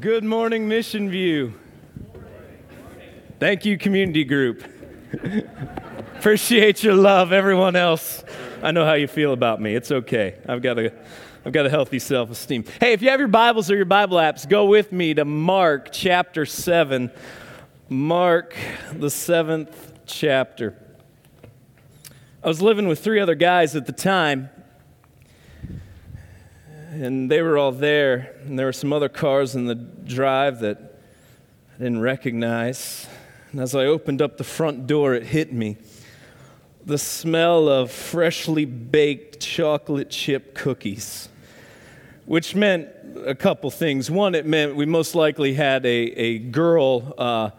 Good morning, Mission View. Thank you, community group. Appreciate your love, everyone else. I know how you feel about me. It's okay. I've got a, I've got a healthy self esteem. Hey, if you have your Bibles or your Bible apps, go with me to Mark chapter 7. Mark, the seventh chapter. I was living with three other guys at the time, and they were all there, and there were some other cars in the drive that I didn't recognize. And as I opened up the front door, it hit me. The smell of freshly baked chocolate chip cookies, which meant a couple things. One, it meant we most likely had a, a girl uh,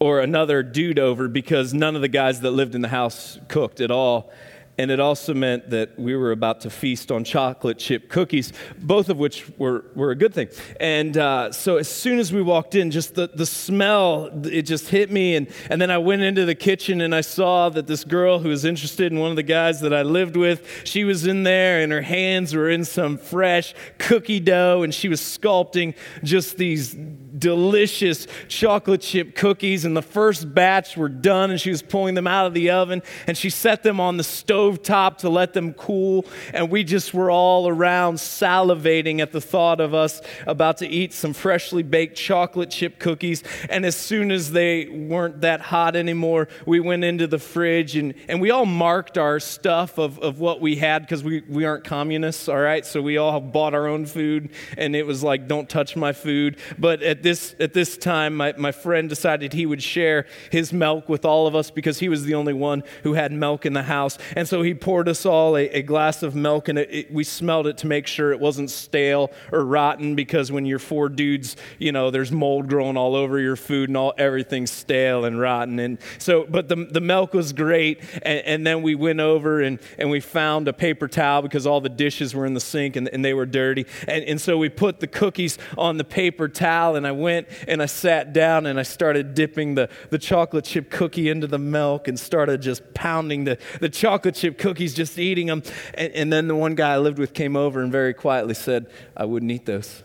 or another dude over because none of the guys that lived in the house cooked at all and it also meant that we were about to feast on chocolate chip cookies, both of which were, were a good thing. And uh, so as soon as we walked in, just the, the smell, it just hit me. And, and then I went into the kitchen and I saw that this girl who was interested in one of the guys that I lived with, she was in there and her hands were in some fresh cookie dough and she was sculpting just these delicious chocolate chip cookies. And the first batch were done and she was pulling them out of the oven and she set them on the stove stovetop to let them cool. And we just were all around salivating at the thought of us about to eat some freshly baked chocolate chip cookies. And as soon as they weren't that hot anymore, we went into the fridge and, and we all marked our stuff of, of what we had because we, we aren't communists, all right? So we all bought our own food and it was like, don't touch my food. But at this, at this time, my, my friend decided he would share his milk with all of us because he was the only one who had milk in the house. And so he poured us all a, a glass of milk, and it, it, we smelled it to make sure it wasn't stale or rotten. Because when you're four dudes, you know there's mold growing all over your food, and all everything's stale and rotten. And so, but the the milk was great. And, and then we went over and and we found a paper towel because all the dishes were in the sink and, and they were dirty. And and so we put the cookies on the paper towel, and I went and I sat down and I started dipping the the chocolate chip cookie into the milk and started just pounding the the chocolate chip cookies, just eating them. And, and then the one guy I lived with came over and very quietly said, I wouldn't eat those.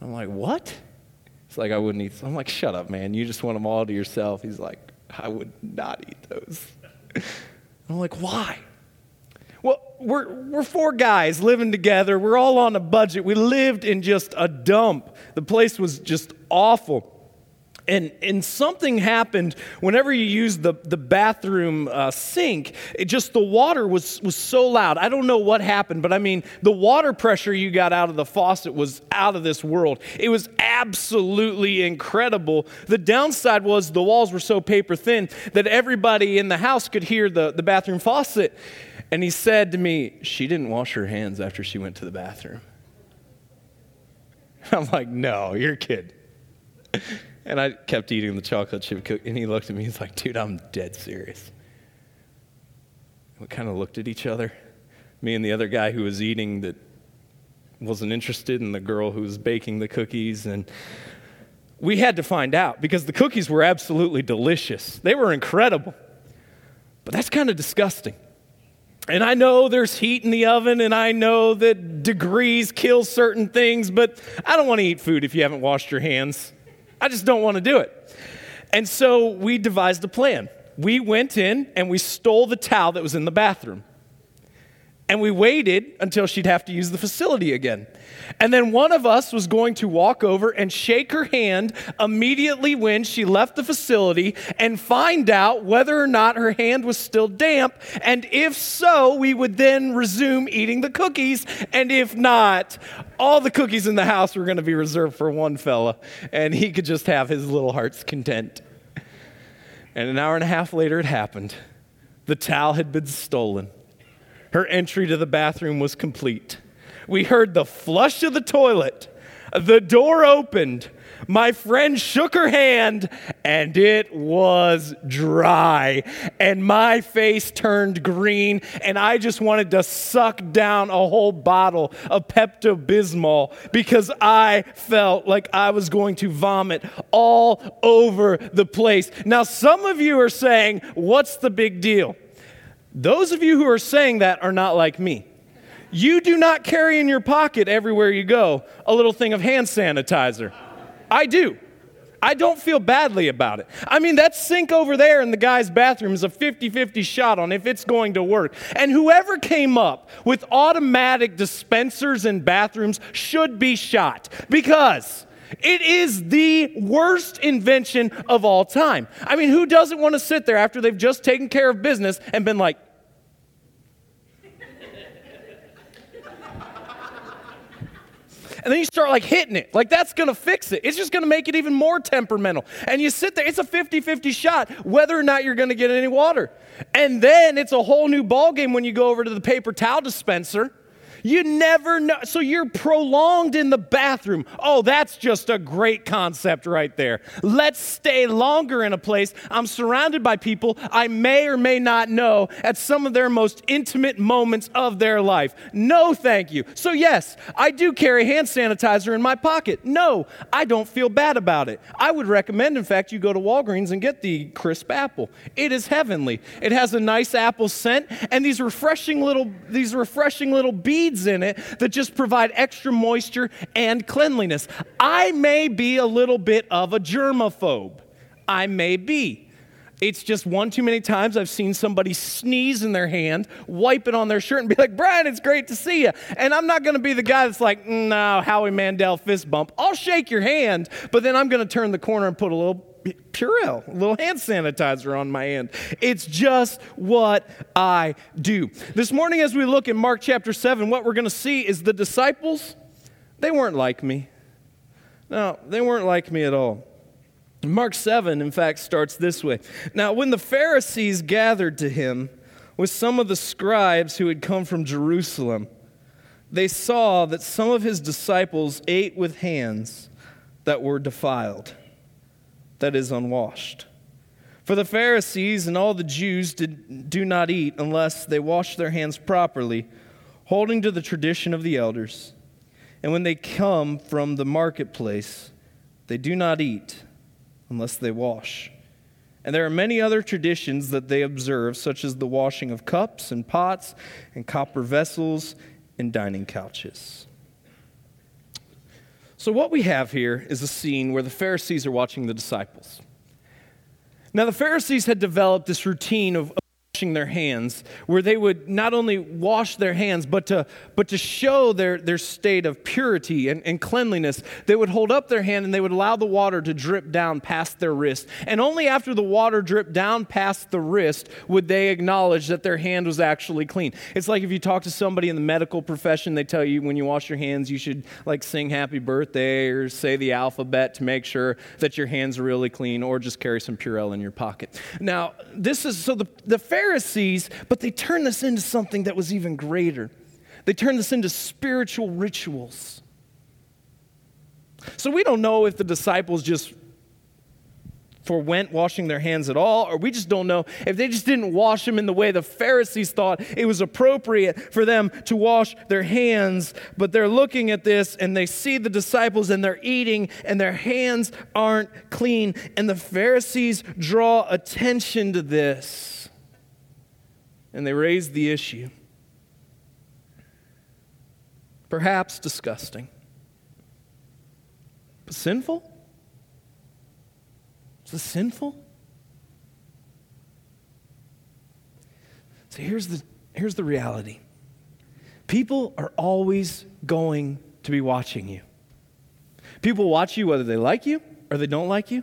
I'm like, what? It's like, I wouldn't eat. I'm like, shut up, man. You just want them all to yourself. He's like, I would not eat those. I'm like, why? Well, we're, we're four guys living together. We're all on a budget. We lived in just a dump. The place was just awful and, and something happened whenever you used the, the bathroom uh, sink it just the water was, was so loud. I don't know what happened but i mean the water pressure you got out of the faucet was out of this world. It was absolutely incredible. The downside was the walls were so paper thin that everybody in the house could hear the, the bathroom faucet. And he said to me she didn't wash her hands after she went to the bathroom. I'm like no you're kidding and I kept eating the chocolate chip cookie, and he looked at me. He's like, dude, I'm dead serious. We kind of looked at each other. Me and the other guy who was eating that wasn't interested in the girl who was baking the cookies. And we had to find out because the cookies were absolutely delicious. They were incredible. But that's kind of disgusting. And I know there's heat in the oven, and I know that degrees kill certain things, but I don't want to eat food if you haven't washed your hands. I just don't want to do it. And so we devised a plan. We went in and we stole the towel that was in the bathroom. And we waited until she'd have to use the facility again. And then one of us was going to walk over and shake her hand immediately when she left the facility and find out whether or not her hand was still damp. And if so, we would then resume eating the cookies. And if not, all the cookies in the house were going to be reserved for one fella, and he could just have his little heart's content. And an hour and a half later, it happened. The towel had been stolen. Her entry to the bathroom was complete. We heard the flush of the toilet. The door opened. My friend shook her hand and it was dry. And my face turned green and I just wanted to suck down a whole bottle of Pepto Bismol because I felt like I was going to vomit all over the place. Now, some of you are saying, What's the big deal? Those of you who are saying that are not like me. You do not carry in your pocket everywhere you go a little thing of hand sanitizer. I do. I don't feel badly about it. I mean, that sink over there in the guy's bathroom is a 50 50 shot on if it's going to work. And whoever came up with automatic dispensers in bathrooms should be shot because it is the worst invention of all time. I mean, who doesn't want to sit there after they've just taken care of business and been like, and then you start like hitting it. Like that's gonna fix it. It's just gonna make it even more temperamental. And you sit there, it's a 50 50 shot whether or not you're gonna get any water. And then it's a whole new ballgame when you go over to the paper towel dispenser you never know. So you're prolonged in the bathroom. Oh, that's just a great concept right there. Let's stay longer in a place. I'm surrounded by people I may or may not know at some of their most intimate moments of their life. No, thank you. So, yes, I do carry hand sanitizer in my pocket. No, I don't feel bad about it. I would recommend, in fact, you go to Walgreens and get the crisp apple. It is heavenly. It has a nice apple scent and these refreshing little these refreshing little beads seeds in it that just provide extra moisture and cleanliness. I may be a little bit of a germaphobe. I may be. It's just one too many times I've seen somebody sneeze in their hand, wipe it on their shirt, and be like, Brian, it's great to see you. And I'm not going to be the guy that's like, mm, no, Howie Mandel fist bump. I'll shake your hand, but then I'm going to turn the corner and put a little Purell, a little hand sanitizer on my hand. It's just what I do. This morning, as we look in Mark chapter 7, what we're going to see is the disciples, they weren't like me. No, they weren't like me at all. Mark 7, in fact, starts this way. Now, when the Pharisees gathered to him with some of the scribes who had come from Jerusalem, they saw that some of his disciples ate with hands that were defiled that is unwashed. For the Pharisees and all the Jews did, do not eat unless they wash their hands properly, holding to the tradition of the elders. And when they come from the marketplace, they do not eat unless they wash. And there are many other traditions that they observe, such as the washing of cups and pots and copper vessels and dining couches. So, what we have here is a scene where the Pharisees are watching the disciples. Now, the Pharisees had developed this routine of washing their hands, where they would not only wash their hands, but to, but to show their, their state of purity and, and cleanliness, they would hold up their hand and they would allow the water to drip down past their wrist. And only after the water dripped down past the wrist would they acknowledge that their hand was actually clean. It's like if you talk to somebody in the medical profession, they tell you when you wash your hands, you should like sing happy birthday or say the alphabet to make sure that your hands are really clean or just carry some Purell in your pocket. Now, this is so the, the Pharisees Pharisees, but they turned this into something that was even greater. They turned this into spiritual rituals. So we don't know if the disciples just forwent washing their hands at all, or we just don't know if they just didn't wash them in the way the Pharisees thought it was appropriate for them to wash their hands. But they're looking at this and they see the disciples and they're eating and their hands aren't clean. And the Pharisees draw attention to this and they raised the issue. Perhaps disgusting, but sinful? Is this sinful? So here's the, here's the reality people are always going to be watching you. People watch you whether they like you or they don't like you.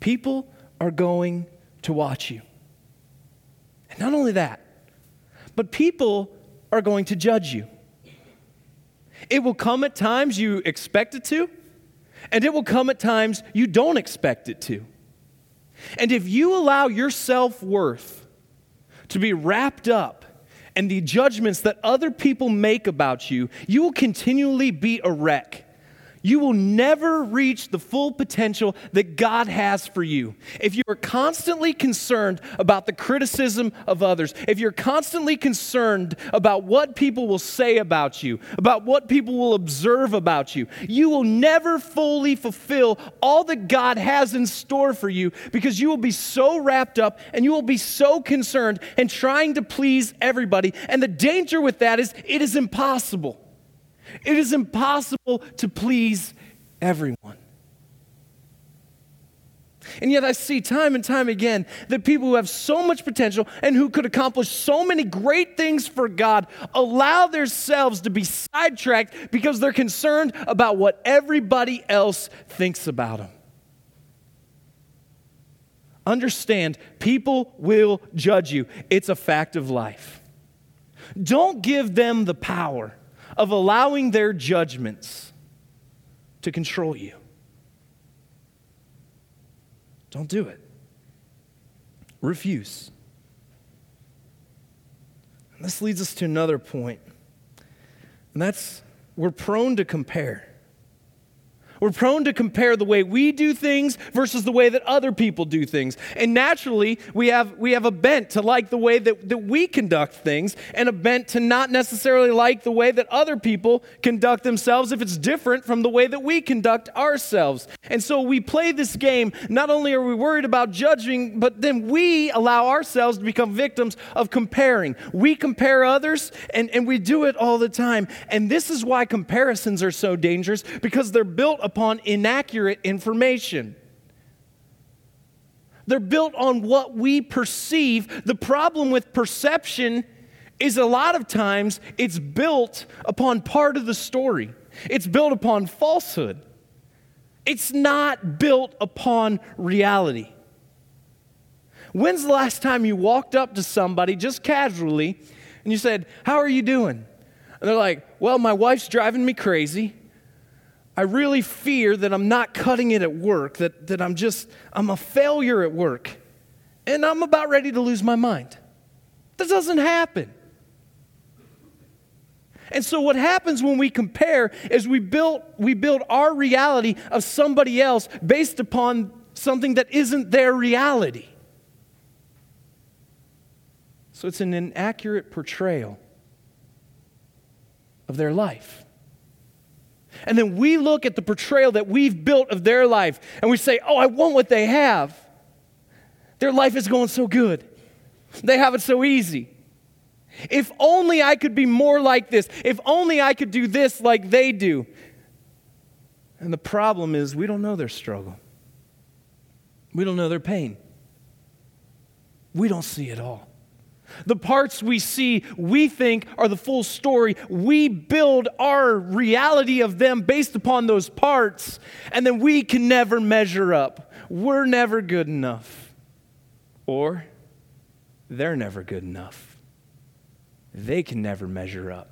People are going to watch you. Not only that, but people are going to judge you. It will come at times you expect it to, and it will come at times you don't expect it to. And if you allow your self worth to be wrapped up in the judgments that other people make about you, you will continually be a wreck. You will never reach the full potential that God has for you. If you are constantly concerned about the criticism of others, if you're constantly concerned about what people will say about you, about what people will observe about you, you will never fully fulfill all that God has in store for you because you will be so wrapped up and you will be so concerned and trying to please everybody. And the danger with that is it is impossible. It is impossible to please everyone. And yet, I see time and time again that people who have so much potential and who could accomplish so many great things for God allow themselves to be sidetracked because they're concerned about what everybody else thinks about them. Understand, people will judge you, it's a fact of life. Don't give them the power of allowing their judgments to control you. Don't do it. Refuse. And this leads us to another point, and that's we're prone to compare. We're prone to compare the way we do things versus the way that other people do things. And naturally, we have, we have a bent to like the way that, that we conduct things and a bent to not necessarily like the way that other people conduct themselves if it's different from the way that we conduct ourselves. And so we play this game. Not only are we worried about judging, but then we allow ourselves to become victims of comparing. We compare others, and, and we do it all the time. And this is why comparisons are so dangerous because they're built upon inaccurate information. They're built on what we perceive. The problem with perception is a lot of times it's built upon part of the story, it's built upon falsehood. It's not built upon reality. When's the last time you walked up to somebody just casually and you said, How are you doing? And they're like, Well, my wife's driving me crazy. I really fear that I'm not cutting it at work, that, that I'm just, I'm a failure at work, and I'm about ready to lose my mind. That doesn't happen. And so what happens when we compare is we build, we build our reality of somebody else based upon something that isn't their reality. So it's an inaccurate portrayal of their life. And then we look at the portrayal that we've built of their life and we say, oh, I want what they have. Their life is going so good, they have it so easy. If only I could be more like this. If only I could do this like they do. And the problem is, we don't know their struggle. We don't know their pain. We don't see it all. The parts we see, we think are the full story. We build our reality of them based upon those parts, and then we can never measure up. We're never good enough. Or they're never good enough. They can never measure up.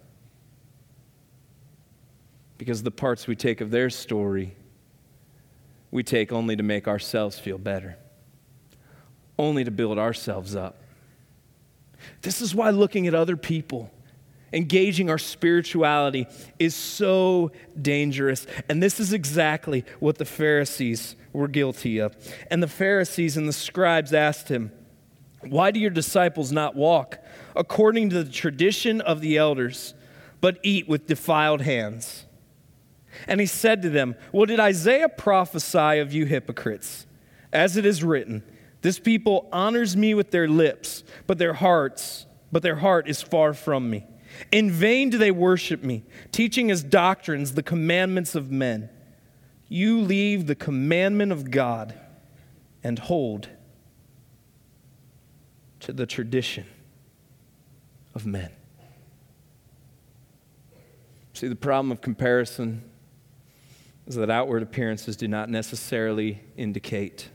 Because the parts we take of their story, we take only to make ourselves feel better, only to build ourselves up. This is why looking at other people, engaging our spirituality, is so dangerous. And this is exactly what the Pharisees were guilty of. And the Pharisees and the scribes asked him, Why do your disciples not walk according to the tradition of the elders, but eat with defiled hands? And he said to them, Well, did Isaiah prophesy of you hypocrites? As it is written, this people honors me with their lips, but their hearts, but their heart is far from me. In vain do they worship me, teaching as doctrines the commandments of men. You leave the commandment of God and hold to the tradition of men. See, the problem of comparison is that outward appearances do not necessarily indicate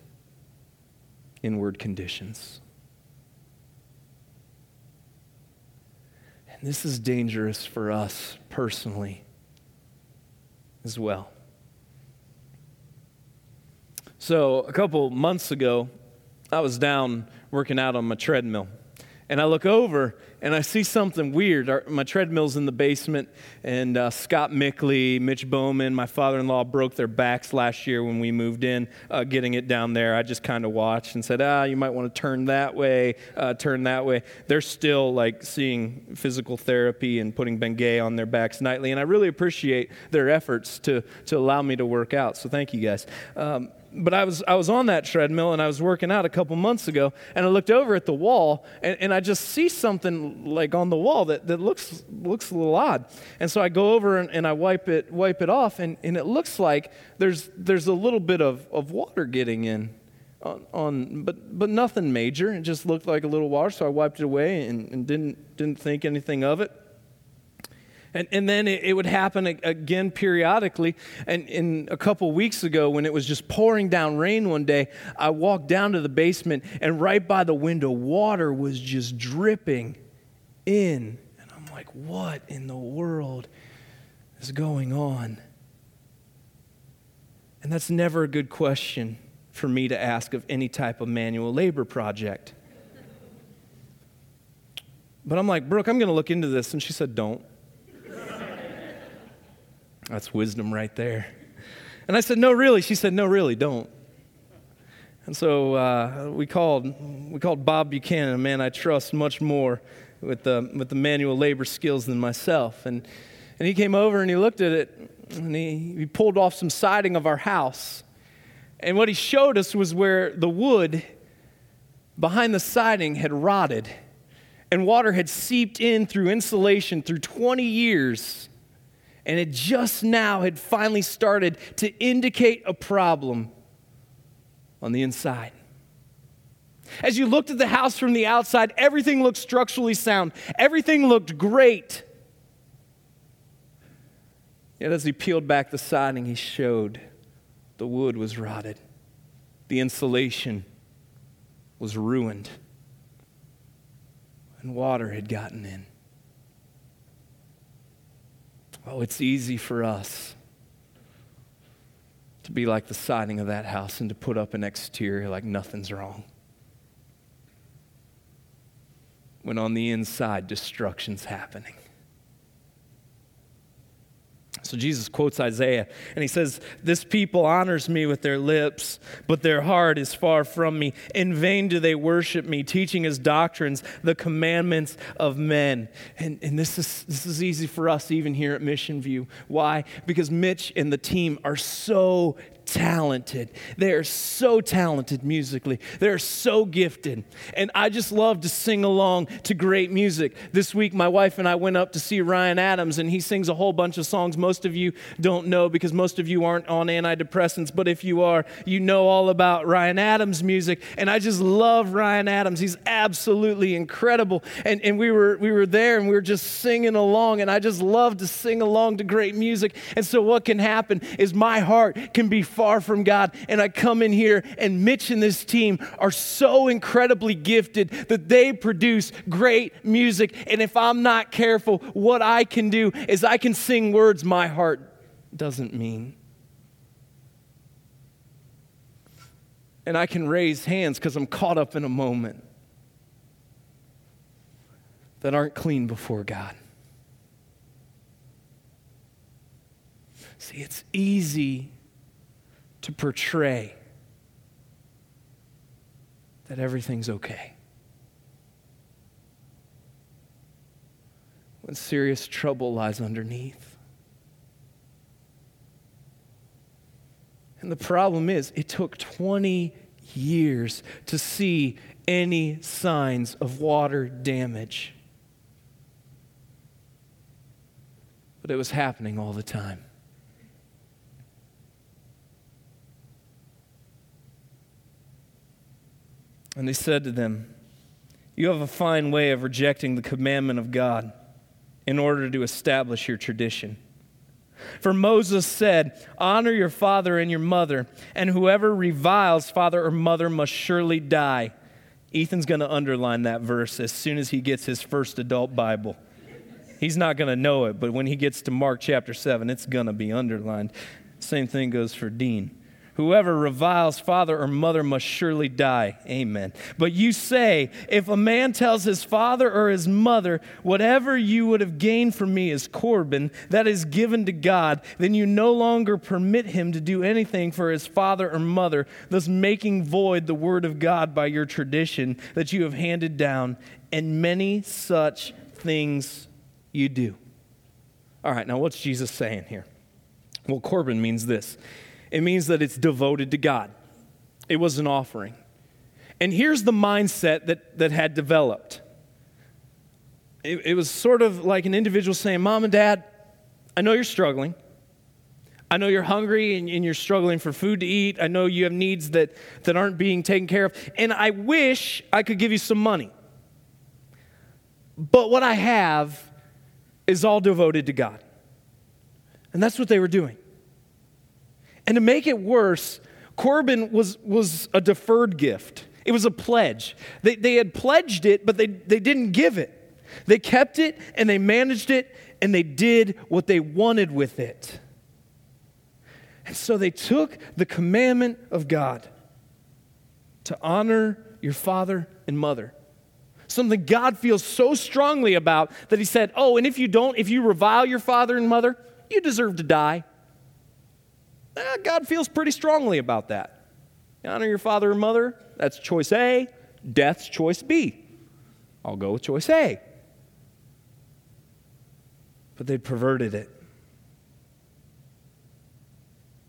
inward conditions. And this is dangerous for us personally as well. So, a couple months ago, I was down working out on my treadmill. And I look over and I see something weird. Our, my treadmill's in the basement, and uh, Scott Mickley, Mitch Bowman, my father in law broke their backs last year when we moved in, uh, getting it down there. I just kind of watched and said, ah, you might want to turn that way, uh, turn that way. They're still like seeing physical therapy and putting Bengay on their backs nightly, and I really appreciate their efforts to, to allow me to work out. So thank you guys. Um, but I was, I was on that treadmill and I was working out a couple months ago, and I looked over at the wall, and, and I just see something like on the wall that, that looks, looks a little odd. And so I go over and, and I wipe it, wipe it off, and, and it looks like there's, there's a little bit of, of water getting in. On, on, but but nothing major. It just looked like a little water, so I wiped it away and, and didn't didn't think anything of it. And, and then it, it would happen again periodically. And, in a couple weeks ago, when it was just pouring down rain one day, I walked down to the basement, and right by the window, water was just dripping in. And I'm like, what in the world is going on? And that's never a good question for me to ask of any type of manual labor project. But I'm like, Brooke, I'm going to look into this. And she said, Don't. That's wisdom right there. And I said, No, really. She said, No, really, don't. And so uh, we, called, we called Bob Buchanan, a man I trust much more with the, with the manual labor skills than myself. And, and he came over and he looked at it and he, he pulled off some siding of our house. And what he showed us was where the wood behind the siding had rotted and water had seeped in through insulation through 20 years and it just now had finally started to indicate a problem on the inside. As you looked at the house from the outside, everything looked structurally sound, everything looked great. Yet as he peeled back the siding, he showed the wood was rotted, the insulation was ruined, and water had gotten in. Oh, it's easy for us to be like the siding of that house and to put up an exterior like nothing's wrong. When on the inside, destruction's happening. So Jesus quotes Isaiah and he says, This people honors me with their lips, but their heart is far from me. In vain do they worship me, teaching as doctrines the commandments of men. And, and this, is, this is easy for us even here at Mission View. Why? Because Mitch and the team are so talented. They are so talented musically. They're so gifted. And I just love to sing along to great music. This week, my wife and I went up to see Ryan Adams, and he sings a whole bunch of songs most of you don't know because most of you aren't on antidepressants. But if you are, you know all about Ryan Adams music. And I just love Ryan Adams. He's absolutely incredible. And, and we, were, we were there and we were just singing along, and I just love to sing along to great music. And so, what can happen is my heart can be far from God. And I come in here, and Mitch and this team are so incredibly gifted that they produce great music. And if I'm not careful, what I can do is I can sing words my heart doesn't mean. And I can raise hands because I'm caught up in a moment that aren't clean before God. See, it's easy to portray that everything's okay. When serious trouble lies underneath. And the problem is, it took 20 years to see any signs of water damage. But it was happening all the time. And they said to them, You have a fine way of rejecting the commandment of God in order to establish your tradition. For Moses said, Honor your father and your mother, and whoever reviles father or mother must surely die. Ethan's going to underline that verse as soon as he gets his first adult Bible. He's not going to know it, but when he gets to Mark chapter 7, it's going to be underlined. Same thing goes for Dean. Whoever reviles father or mother must surely die. Amen. But you say, if a man tells his father or his mother, whatever you would have gained from me is Corban, that is given to God, then you no longer permit him to do anything for his father or mother, thus making void the word of God by your tradition that you have handed down, and many such things you do. All right, now what's Jesus saying here? Well, Corban means this it means that it's devoted to God, it was an offering. And here's the mindset that, that had developed it, it was sort of like an individual saying, Mom and Dad, I know you're struggling. I know you're hungry and, and, you're struggling for food to eat. I know you have needs that, that aren't being taken care of. And I wish I could give you some money. But what I have is all devoted to God. And that's what they were doing. And to make it worse, Corban was, was a deferred gift. It was a pledge. They, they had pledged it, but they, they didn't give it. They kept it and they managed it and they did what they wanted with it. And so they took the commandment of God to honor your father and mother. Something God feels so strongly about that he said, Oh, and if you don't, if you revile your father and mother, you deserve to die eh, God feels pretty strongly about that. honor your father and mother, that's choice A. Death's choice B. I'll go with choice A. But they perverted it.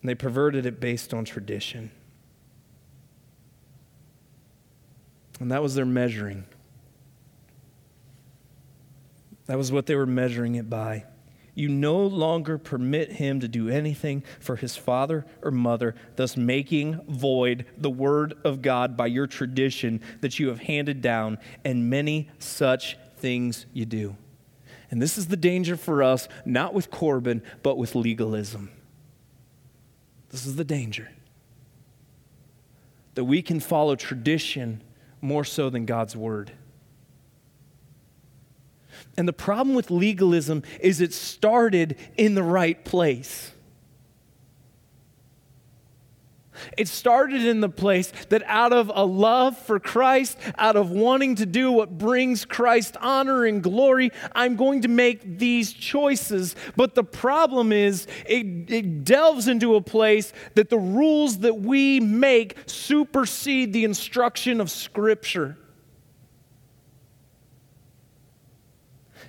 And they perverted it based on tradition. And that was their measuring. That was what they were measuring it by. You no longer permit him to do anything for his father or mother, thus making void the word of God by your tradition that you have handed down, and many such things you do. And this is the danger for us, not with Corban, but with legalism. This is the danger. That we can follow tradition more so than God's word. And the problem with legalism is it started in the right place. It started in the place that out of a love for Christ, out of wanting to do what brings Christ honor and glory, I'm going to make these choices. But the problem is, it, it delves into a place that the rules that we make supersede the instruction of Scripture.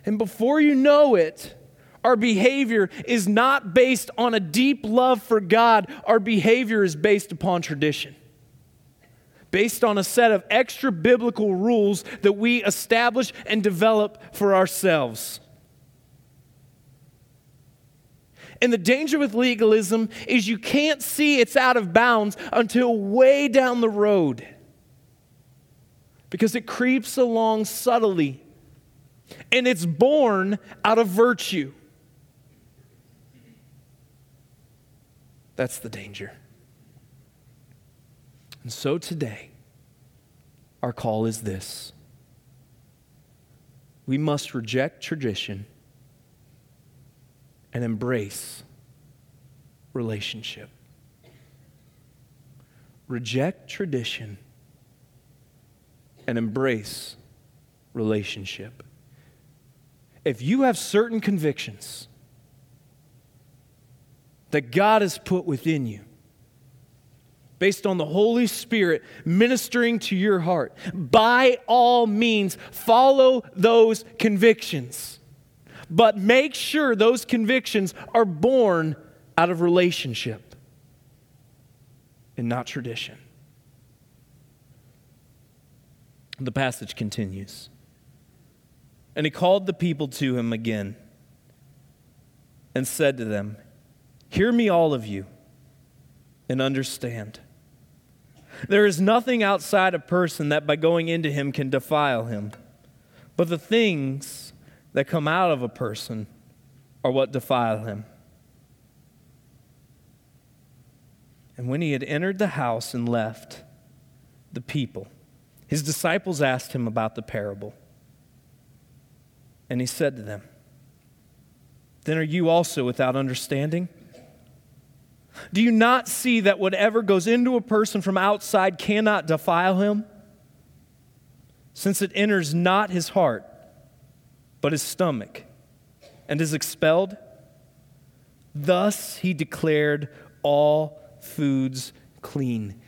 And before you know it, our behavior is not based on a deep love for God. Our behavior is based upon tradition, based on a set of extra biblical rules that we establish and develop for ourselves. And the danger with legalism is you can't see it's out of bounds until way down the road because it creeps along subtly and it's born out of virtue. That's the danger. And so today, our call is this we must reject tradition and embrace relationship. Reject tradition and embrace relationship if you have certain convictions that God has put within you, based on the Holy Spirit ministering to your heart, by all means, follow those convictions. But make sure those convictions are born out of relationship and not tradition. The passage continues. And he called the people to him again and said to them, Hear me, all of you, and understand. There is nothing outside a person that by going into him can defile him, but the things that come out of a person are what defile him. And when he had entered the house and left the people, his disciples asked him about the parable. And he said to them, Then are you also without understanding? Do you not see that whatever goes into a person from outside cannot defile him? Since it enters not his heart, but his stomach, and is expelled? Thus he declared all foods clean.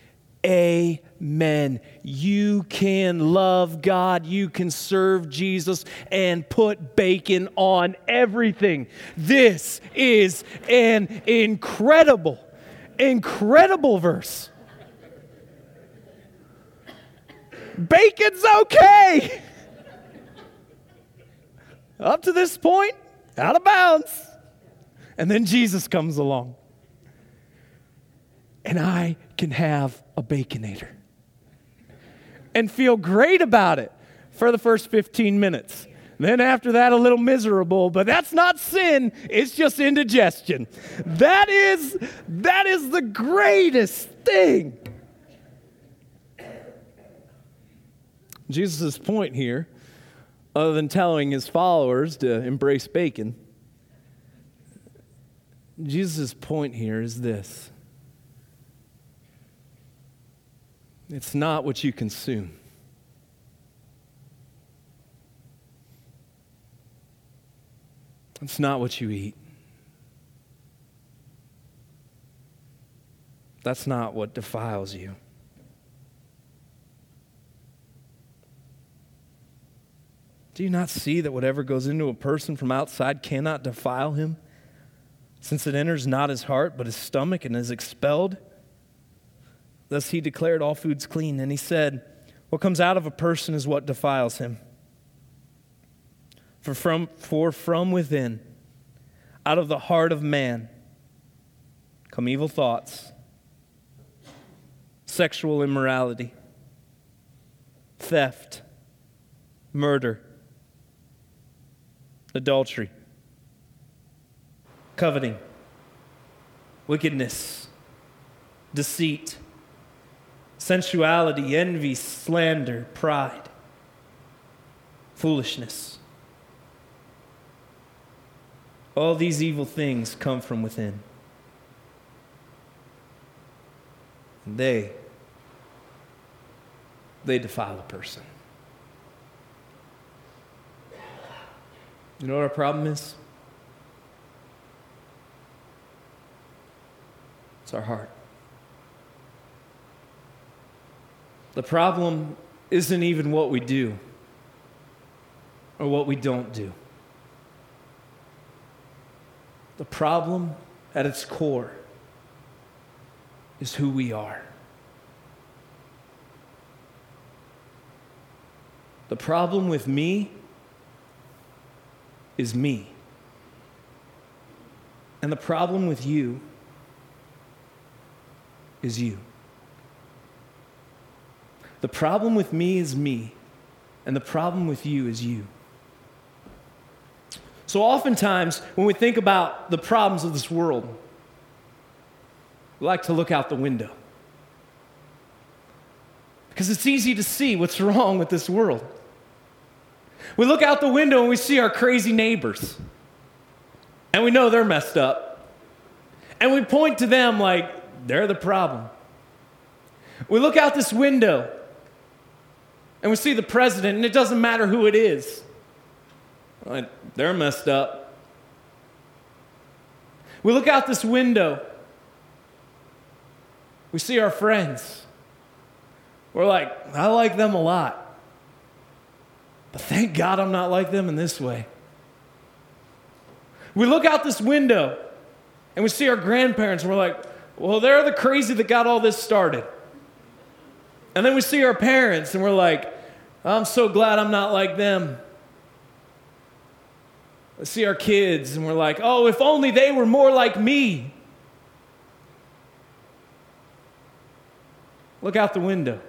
Amen. You can love God, you can serve Jesus, and put bacon on everything. This is an incredible, incredible verse. Bacon's okay. Up to this point, out of bounds. And then Jesus comes along. And I can have a baconator and feel great about it for the first 15 minutes. Then after that, a little miserable, but that's not sin. It's just indigestion. That is, that is the greatest thing. Jesus' point here, other than telling his followers to embrace bacon, Jesus' point here is this it's not what you consume. It's not what you eat. That's not what defiles you. Do you not see that whatever goes into a person from outside cannot defile him? since it enters not his heart, but his stomach, and is expelled. Thus he declared all foods clean. And he said, What comes out of a person is what defiles him. For from, for from within, out of the heart of man, come evil thoughts, sexual immorality, theft, murder, adultery coveting, wickedness, deceit, sensuality, envy, slander, pride, foolishness. All these evil things come from within. And they they defile a person. You know what our problem is? It's our heart. The problem isn't even what we do or what we don't do. The problem at its core is who we are. The problem with me is me. And the problem with you is you. The problem with me is me, and the problem with you is you. So, oftentimes, when we think about the problems of this world, we like to look out the window. Because it's easy to see what's wrong with this world. We look out the window and we see our crazy neighbors, and we know they're messed up. And we point to them like, they're the problem. We look out this window and we see the president, and it doesn't matter who it is. Like, they're messed up. We look out this window, we see our friends. We're like, I like them a lot. But thank God I'm not like them in this way. We look out this window and we see our grandparents, and we're like, well, they're the crazy that got all this started. And then we see our parents and we're like, I'm so glad I'm not like them. We see our kids and we're like, oh, if only they were more like me. Look out the window,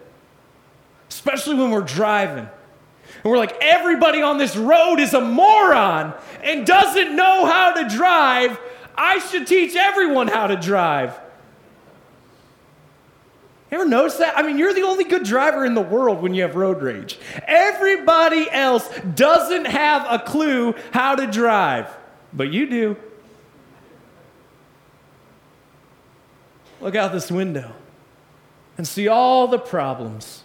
especially when we're driving. And we're like, everybody on this road is a moron and doesn't know how to drive. I should teach everyone how to drive. You ever notice that? I mean, you're the only good driver in the world when you have road rage. Everybody else doesn't have a clue how to drive, but you do. look out this window and see all the problems.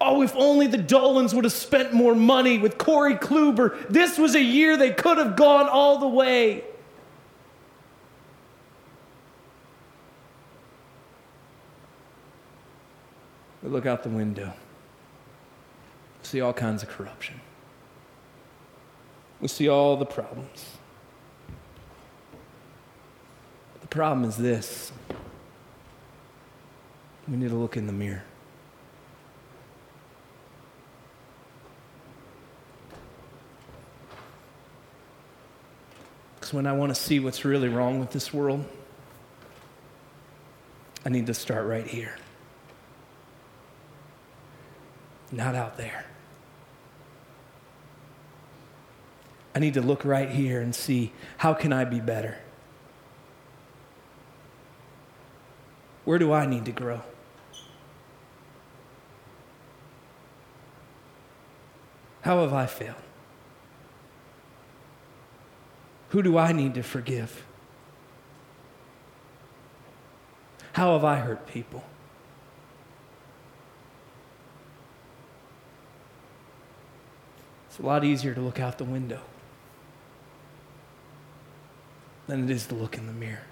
Oh, if only the Dolans would have spent more money with Corey Kluber. This was a year they could have gone all the way. We look out the window, see all kinds of corruption. We see all the problems. The problem is this we need to look in the mirror. Because when I want to see what's really wrong with this world, I need to start right here, not out there. I need to look right here and see how can I be better? Where do I need to grow? How have I failed? Who do I need to forgive? How have I hurt people? It's a lot easier to look out the window than it is to look in the mirror.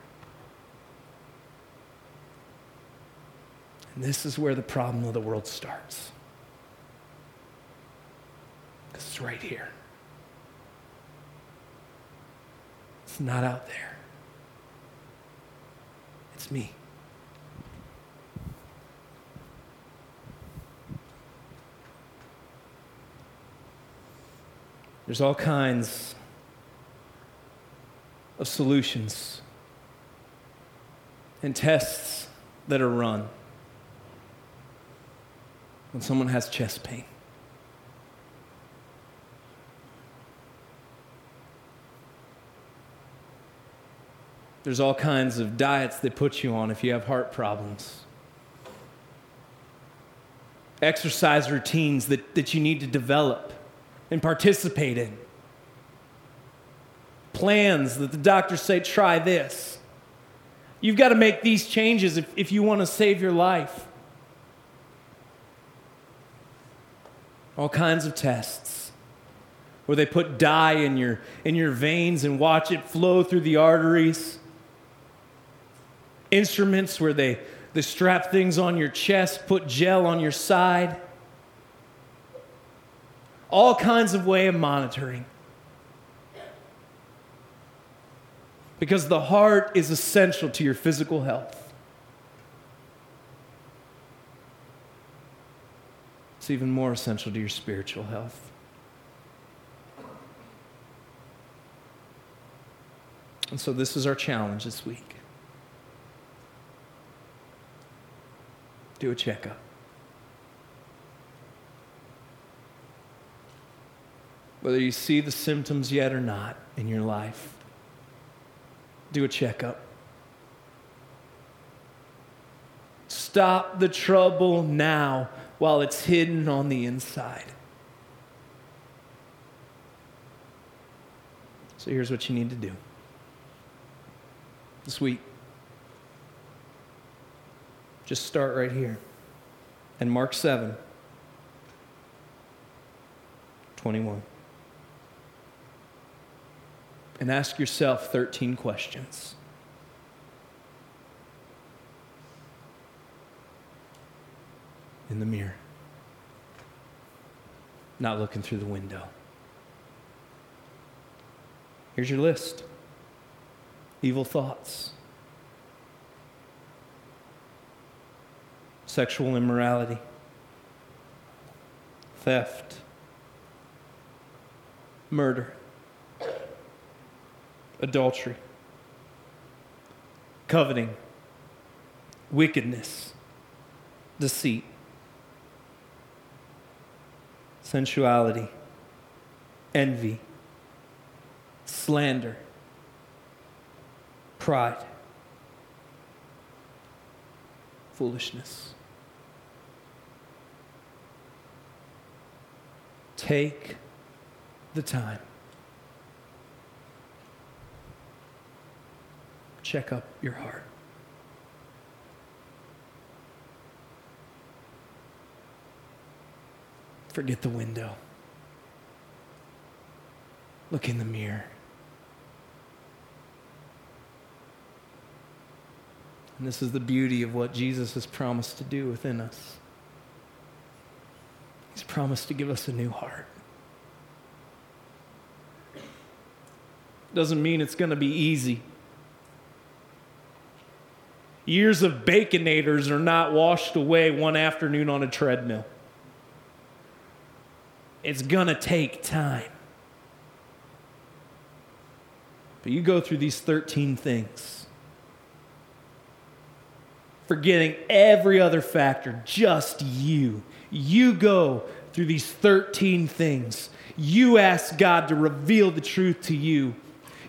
And this is where the problem of the world starts. Because it's right here. It's not out there. It's me. There's all kinds of solutions and tests that are run when someone has chest pain. There's all kinds of diets they put you on if you have heart problems. Exercise routines that, that you need to develop and participate in. Plans that the doctors say, try this. You've got to make these changes if, if you want to save your life. All kinds of tests where they put dye in your, in your veins and watch it flow through the arteries instruments where they, they strap things on your chest, put gel on your side. All kinds of way of monitoring. Because the heart is essential to your physical health. It's even more essential to your spiritual health. And so, this is our challenge this week. do a checkup. Whether you see the symptoms yet or not in your life, do a checkup. Stop the trouble now while it's hidden on the inside. So here's what you need to do this week just start right here. And Mark 7 21. And ask yourself 13 questions. In the mirror, not looking through the window. Here's your list. Evil thoughts. Sexual immorality, theft, murder, adultery, coveting, wickedness, deceit, sensuality, envy, slander, pride, foolishness. Take the time. check up your heart. Forget the window. Look in the mirror. And this is the beauty of what Jesus has promised to do within us. He's promised to give us a new heart. Doesn't mean it's going to be easy. Years of baconators are not washed away one afternoon on a treadmill. It's going to take time. But you go through these 13 things, forgetting every other factor, just you. You go through these 13 things. You ask God to reveal the truth to you.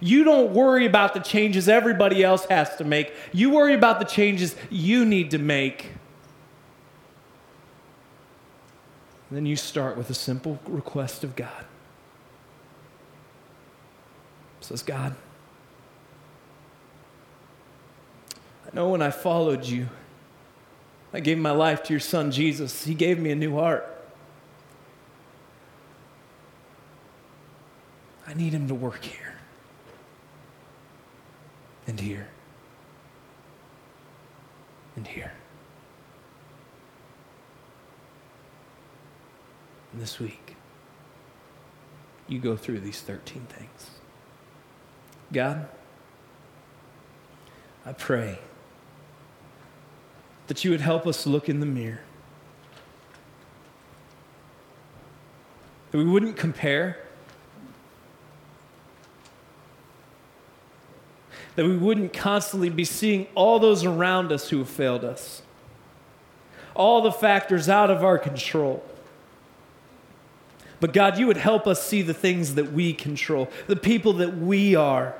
You don't worry about the changes everybody else has to make. You worry about the changes you need to make. And then you start with a simple request of God. It says, God, I know when I followed you, I gave my life to your son Jesus. He gave me a new heart. I need him to work here and here and here. And this week, you go through these 13 things. God, I pray that you would help us look in the mirror. That we wouldn't compare. That we wouldn't constantly be seeing all those around us who have failed us, all the factors out of our control. But God, you would help us see the things that we control, the people that we are.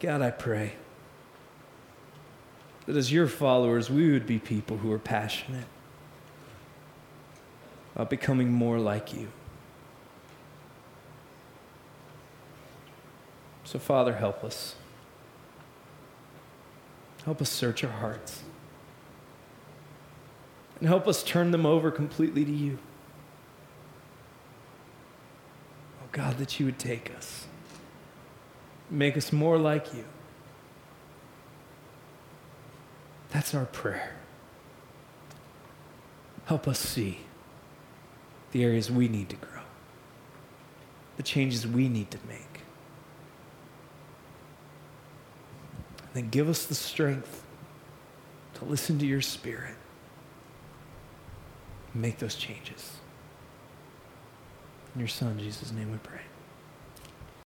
God, I pray that as your followers, we would be people who are passionate about becoming more like you. So, Father, help us. Help us search our hearts and help us turn them over completely to you. Oh God, that you would take us, make us more like you. That's our prayer. Help us see the areas we need to grow, the changes we need to make. And then give us the strength to listen to your spirit make those changes. In your son, Jesus' name we pray.